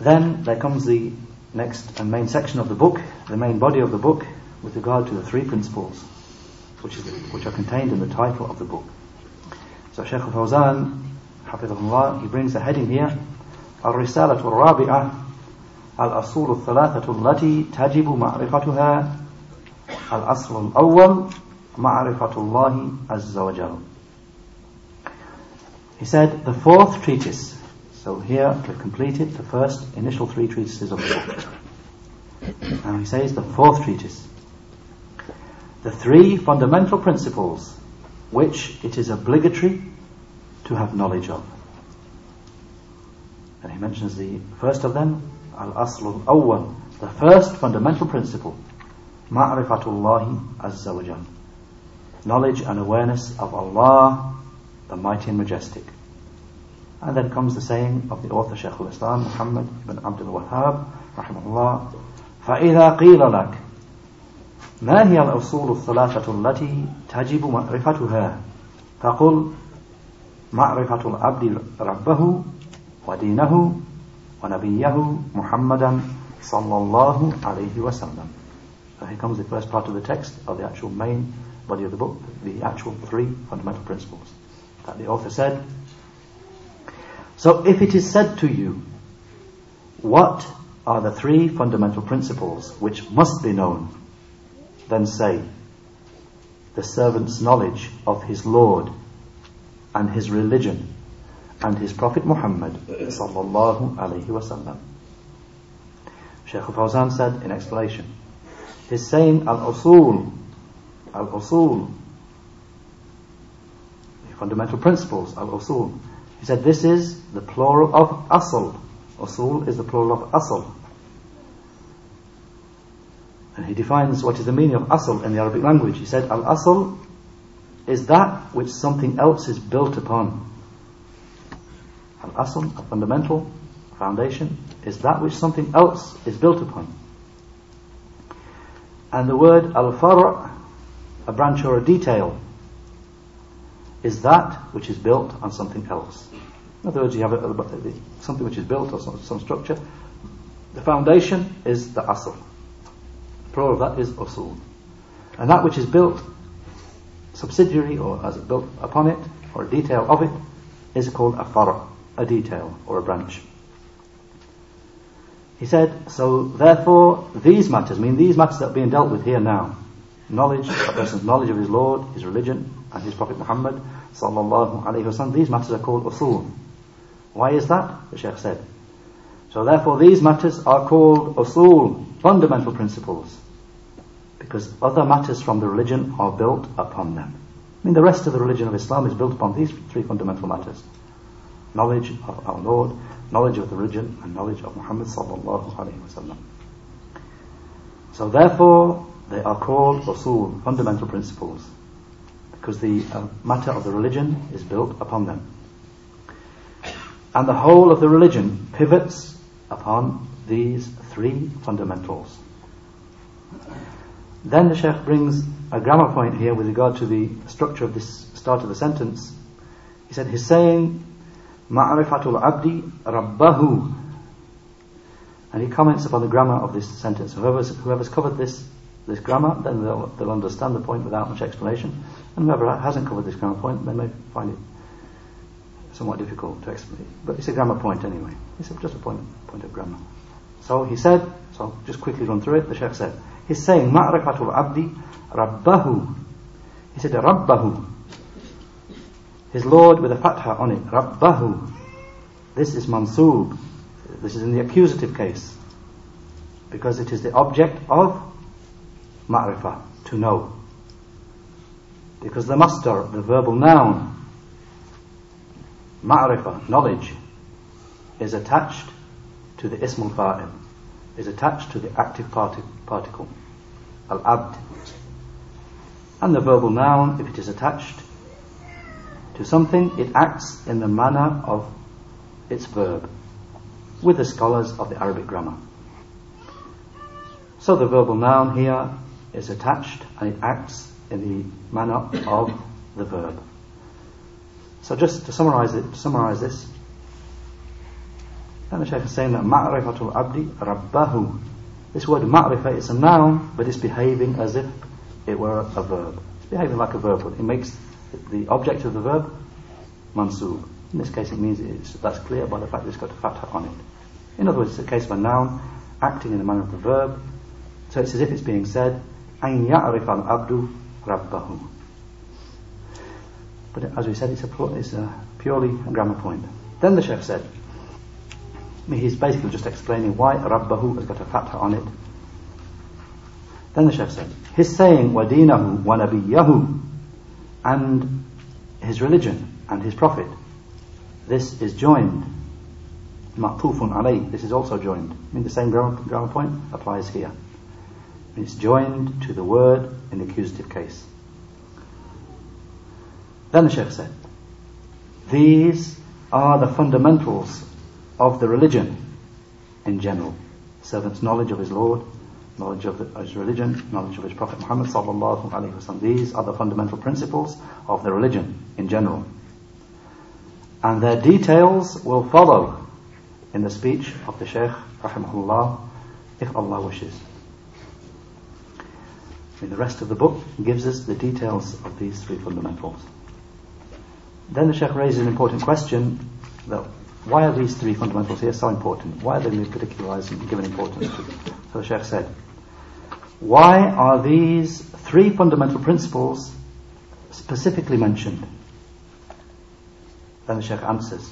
Then there comes the next and main section of the book, the main body of the book, with regard to the three principles, which, is the, which are contained in the title of the book. So Shaykh al-Fawzan, حفظه he brings a heading here, الرسالة الرابعة الأصول الثلاثة التي تجب معرفتها الأصل الأول معرفة الله عز وجل He said the fourth treatise so here we've completed the first initial three treatises of the book. Now he says the fourth treatise. The three fundamental principles which it is obligatory to have knowledge of. And he mentions the first of them, al-asl al-awwal, the first fundamental principle, ma'rifatullahi azza wa. Knowledge and awareness of Allah, the mighty and majestic. And then comes the saying of the author Shaykh al-Islam Muhammad ibn Abdul Wahhab rahimahullah فإذا قيل لك ما هي الأصول الثلاثة التي تجب معرفتها فقل معرفة العبد ربه ودينه ونبيه محمدا صلى الله عليه وسلم So here comes the first part of the text of the actual main body of the book, the actual three fundamental principles that the author said so if it is said to you, what are the three fundamental principles which must be known? Then say, the servant's knowledge of his Lord and his religion and his Prophet Muhammad sallallahu alaihi wasallam. Shaykh Fawzan said in explanation, his saying al-usul, al-usul, fundamental principles, al-usul, he said this is the plural of asl. Usul is the plural of asl. And he defines what is the meaning of asl in the Arabic language. He said al asl is that which something else is built upon. Al asl, a fundamental foundation, is that which something else is built upon. And the word al far, a branch or a detail, is that which is built on something else. In other words, you have a, something which is built or some, some, structure. The foundation is the asl. The plural of that is usul. And that which is built subsidiary or as it built upon it or a detail of it is called a far, a detail or a branch. He said, so therefore these matters, I mean these matters that are being dealt with here now, knowledge, a person's knowledge of his Lord, his religion, and his Prophet Muhammad sallallahu wasallam. These matters are called usul. Why is that? The Sheikh said. So therefore these matters are called usul, fundamental principles. Because other matters from the religion are built upon them. I mean the rest of the religion of Islam is built upon these three fundamental matters. Knowledge of our Lord, knowledge of the religion, and knowledge of Muhammad sallallahu wasallam. So therefore they are called usul, fundamental principles because the uh, matter of the religion is built upon them. And the whole of the religion pivots upon these three fundamentals. Then the Sheikh brings a grammar point here with regard to the structure of this start of the sentence. He said, he's saying, Ma'rifatul abdi rabbahu. And he comments upon the grammar of this sentence. Whoever's, whoever's covered this this grammar, then they'll, they'll understand the point without much explanation. And whoever hasn't covered this grammar point, they may find it somewhat difficult to explain. But it's a grammar point anyway. It's just a point, point of grammar. So he said, so I'll just quickly run through it. The Sheikh said, he's saying, Ma'rifatul Abdi Rabbahu. He said, Rabbahu. His Lord with a fatha on it. Rabbahu. This is mansub. This is in the accusative case. Because it is the object of ma'rifah, to know. Because the masdar, the verbal noun, ma'rifah, knowledge, is attached to the ismul fa'il, is attached to the active particle, al-abd. And the verbal noun, if it is attached to something, it acts in the manner of its verb, with the scholars of the Arabic grammar. So the verbal noun here is attached and it acts in the manner of the verb. So just to summarize it, to summarize this, and the Shaykh is saying that ma'rifatul abdi rabbahu. This word ma'rifah is a noun, but it's behaving as if it were a verb. It's behaving like a verb. It makes the object of the verb mansub. In this case, it means it's, that's clear by the fact that it's got a fatha on it. In other words, it's a case of a noun acting in the manner of the verb. So it's as if it's being said, أَن يَعْرِفَ الْعَبْدُ rabbahum. But as we said, it's, a, it's a purely a grammar point. Then the Sheikh said, he's basically just explaining why rabbahu has got a fatha on it. Then the Sheikh said, his saying, wadinahu wa nabiyahu, and his religion and his prophet, this is joined. Ma'tufun alayh, this is also joined. I mean, the same grammar, grammar point applies here. It's joined to the word in the accusative case. Then the Sheikh said, These are the fundamentals of the religion in general. Servant's knowledge of his Lord, knowledge of, the, his religion, knowledge of his Prophet Muhammad sallallahu alaihi wasallam. These are the fundamental principles of the religion in general. And their details will follow in the speech of the Shaykh rahimahullah if Allah wishes. In the rest of the book gives us the details of these three fundamentals. Then the Sheikh raises an important question that why are these three fundamentals here so important? Why are they particularized and given importance? So the Sheikh said, why are these three fundamental principles specifically mentioned? Then the Sheikh answers,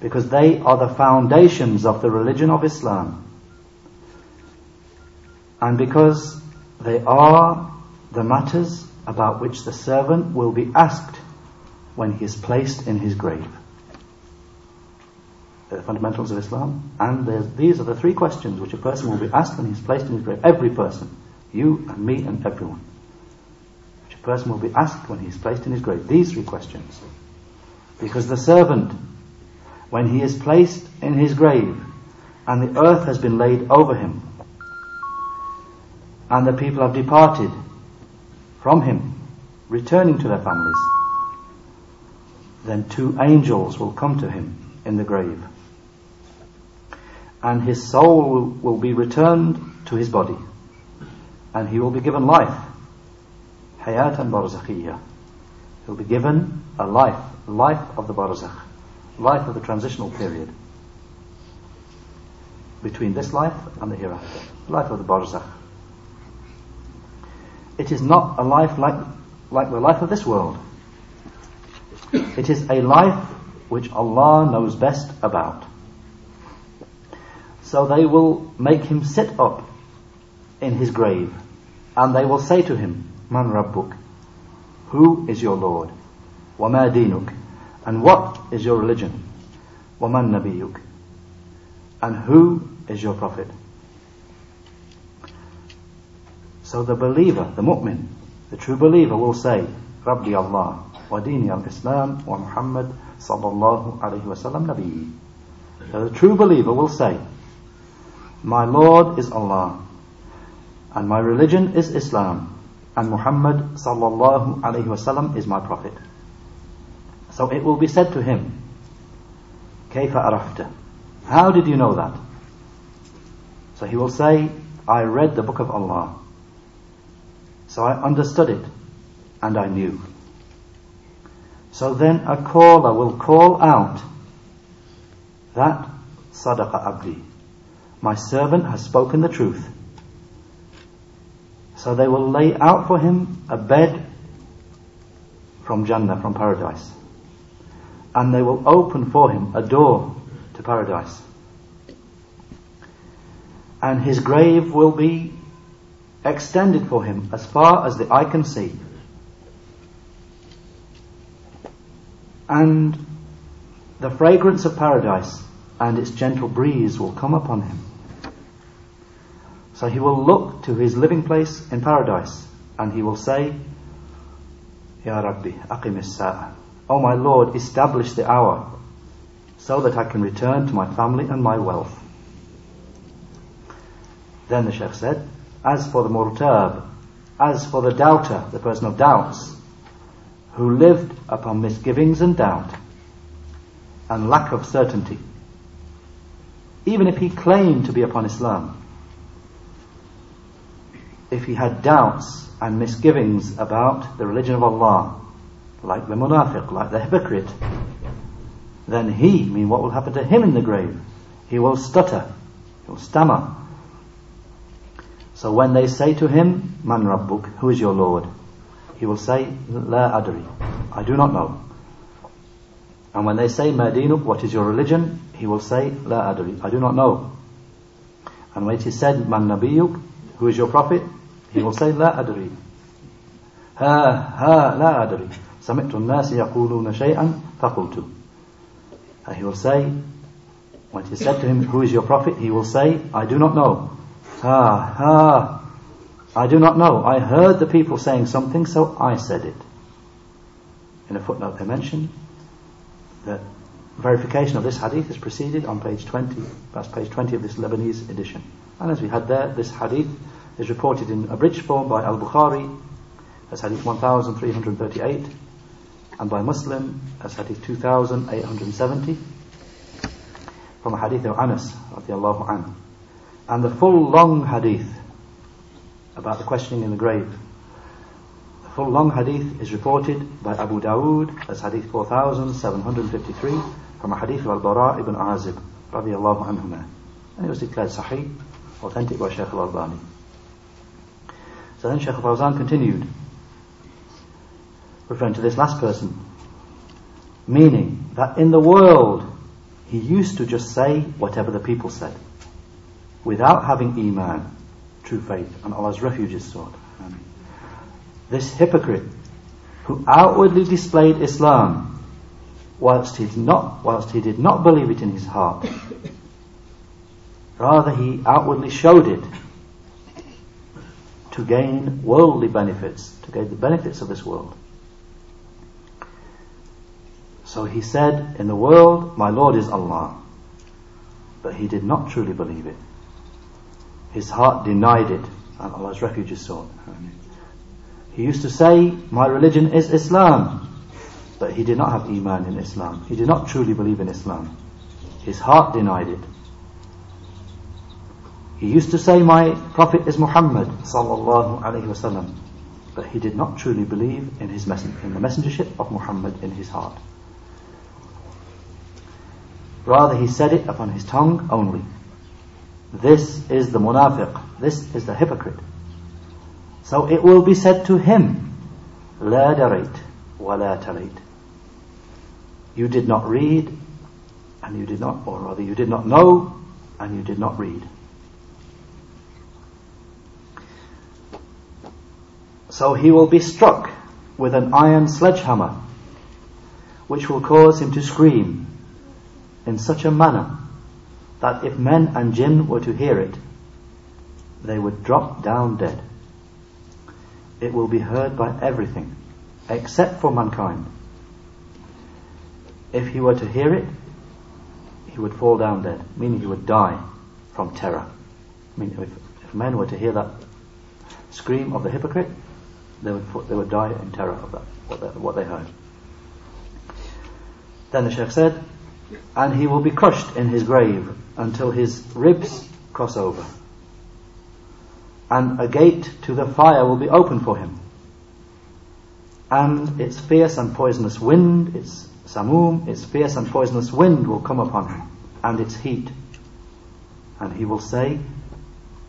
because they are the foundations of the religion of Islam. And because they are the matters about which the servant will be asked when he is placed in his grave. The fundamentals of Islam, and these are the three questions which a person will be asked when he is placed in his grave. Every person, you and me and everyone. Which a person will be asked when he is placed in his grave. These three questions. Because the servant, when he is placed in his grave, and the earth has been laid over him, and the people have departed from him, returning to their families, then two angels will come to him in the grave. And his soul will be returned to his body. And he will be given life. Hayatan barzakhiyya. He'll be given a life, life of the barzakh, life of the transitional period between this life and the hereafter, life of the barzakh. It is not a life like, like the life of this world. It is a life which Allah knows best about. So they will make him sit up in his grave and they will say to him, Man Rabbuk, who is your Lord? وَمَا دِينُك And what is your religion? وَمَن نَبِيُّك And who is your prophet? So the believer, the mu'min, the true believer will say, Rabbi Allah, wa dini al-Islam, wa Muhammad sallallahu alayhi wa sallam nabi. So the true believer will say, My Lord is Allah, and my religion is Islam, and Muhammad sallallahu alayhi wa sallam is my prophet. So it will be said to him, كيف عرفت? How did you know that? So he will say, I read the book of Allah. So I understood it and I knew. So then a caller will call out that Sadaqa Abdi. My servant has spoken the truth. So they will lay out for him a bed from Jannah, from paradise. And they will open for him a door to paradise. And his grave will be extended for him as far as the eye can see. And the fragrance of paradise and its gentle breeze will come upon him. So he will look to his living place in paradise and he will say, Ya Rabbi, aqim sa'a. Oh my Lord, establish the hour so that I can return to my family and my wealth. Then the Sheikh said, as for the murtab, as for the doubter, the person of doubts, who lived upon misgivings and doubt and lack of certainty, even if he claimed to be upon Islam, if he had doubts and misgivings about the religion of Allah, like the munafiq, like the hypocrite, then he, I mean what will happen to him in the grave? He will stutter, he will stammer. So when they say to him, Man Rabbuk, who is your Lord? He will say, La Adri, I do not know. And when they say, Madinuk, what is your religion? He will say, La Adri, I do not know. And when it is said, Man Nabiyuk, who is your prophet? He will say, لا أدري ها ها لا أدري سمعت الناس يقولون شيئا فقلت and he will say when he said to him who is your prophet he will say I do not know ha ha. I do not know. I heard the people saying something so I said it. In a footnote they mention that verification of this hadith is preceded on page 20 that's page 20 of this Lebanese edition. And as we had there this hadith is reported in abridged form by Al-Bukhari as hadith 1338 and by Muslim as hadith 2870 from a hadith of Anas radiallahu anhu and the full long hadith about the questioning in the grave. The full long hadith is reported by Abu Dawood as hadith 4753 from a hadith of Al-Bara ibn Azib and it was declared sahih authentic by Shaykh Al-Albani. So then Shaykh al-Fawzan continued, referring to this last person, meaning that in the world he used to just say whatever the people said, without having iman, true faith, and Allah's refuge is sought. This hypocrite who outwardly displayed Islam whilst he did not whilst he did not believe it in his heart. Rather he outwardly showed it to gain worldly benefits, to gain the benefits of this world. So he said, in the world, my Lord is Allah. But he did not truly believe it. His heart denied it, and Allah's refuge is sought. He used to say, my religion is Islam. But he did not have Iman in Islam. He did not truly believe in Islam. His heart denied it. He used to say, my Prophet is Muhammad wasallam, but he did not truly believe in his messen- in the messengership of Muhammad in his heart. Rather, he said it upon his tongue only. This is the munafiq. This is the hypocrite. So it will be said to him, لا دريت ولا تليت. You did not read, and you did not, or rather, you did not know, and you did not read. So he will be struck with an iron sledgehammer, which will cause him to scream in such a manner that if men and jinn were to hear it, they would drop down dead. It will be heard by everything, except for mankind. If he were to hear it, he would fall down dead, meaning he would die from terror. I mean, if, if men were to hear that scream of the hypocrite, they would, they would die in terror of that, what they, what they heard. Then the Sheikh said, and he will be crushed in his grave until his ribs cross over. And a gate to the fire will be open for him. And its fierce and poisonous wind, its samum, its fierce and poisonous wind will come upon him, and its heat. And he will say,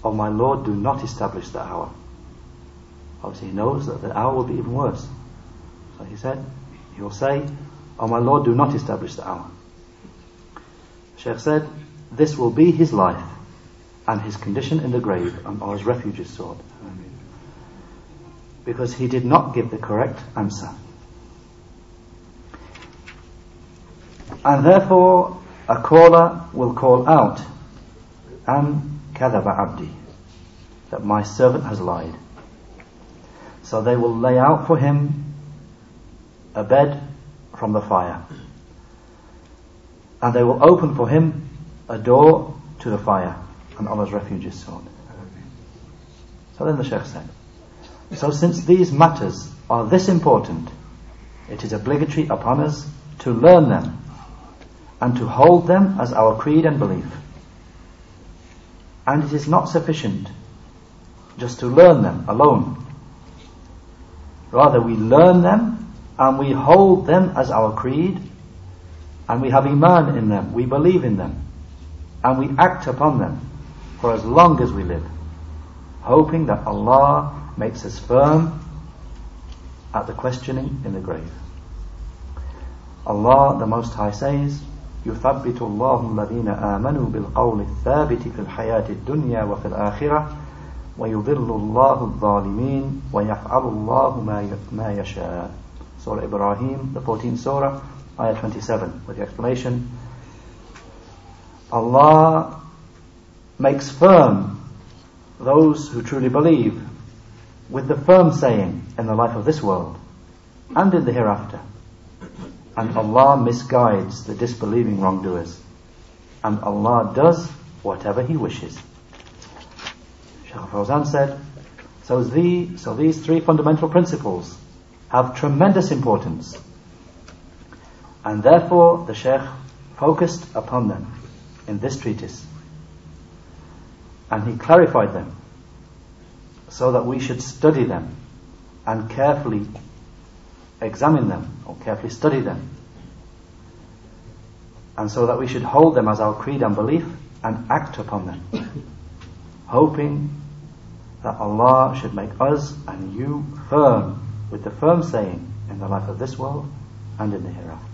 Oh my Lord, do not establish the hour. Obviously he knows that the hour will be even worse. So he said, he will say, Oh my Lord, do not establish the hour. Sheikh said, this will be his life and his condition in the grave and Allah's refuge is sought. Because he did not give the correct answer. And therefore, a caller will call out, Am kadaba abdi, that my servant has lied. So they will lay out for him a bed from the fire. And they will open for him a door to the fire. And Allah's refuge is sought. So then the Shaykh said, So since these matters are this important, it is obligatory upon us to learn them and to hold them as our creed and belief. And it is not sufficient just to learn them alone. Rather, we learn them and we hold them as our creed and we have iman in them, we believe in them and we act upon them for as long as we live, hoping that Allah makes us firm at the questioning in the grave. Allah the Most High says, يثبت الله الذين آمنوا بالقول الثابت في الحياة الدنيا وفي الآخرة ويضل الله الظالمين ويفعل الله ما يشاء Surah Ibrahim, the 14th Surah, Ayah 27, with the explanation. Allah makes firm those who truly believe with the firm saying in the life of this world and in the hereafter. And Allah misguides the disbelieving wrongdoers. And Allah does whatever He wishes. Shaykh Fawzan said, so, the, so these three fundamental principles have tremendous importance. And therefore the Shaykh focused upon them in this treatise. And he clarified them so that we should study them and carefully examine them or carefully study them. And so that we should hold them as our creed and belief and act upon them. Hoping that Allah should make us and you firm with the firm saying in the life of this world and in the hereafter.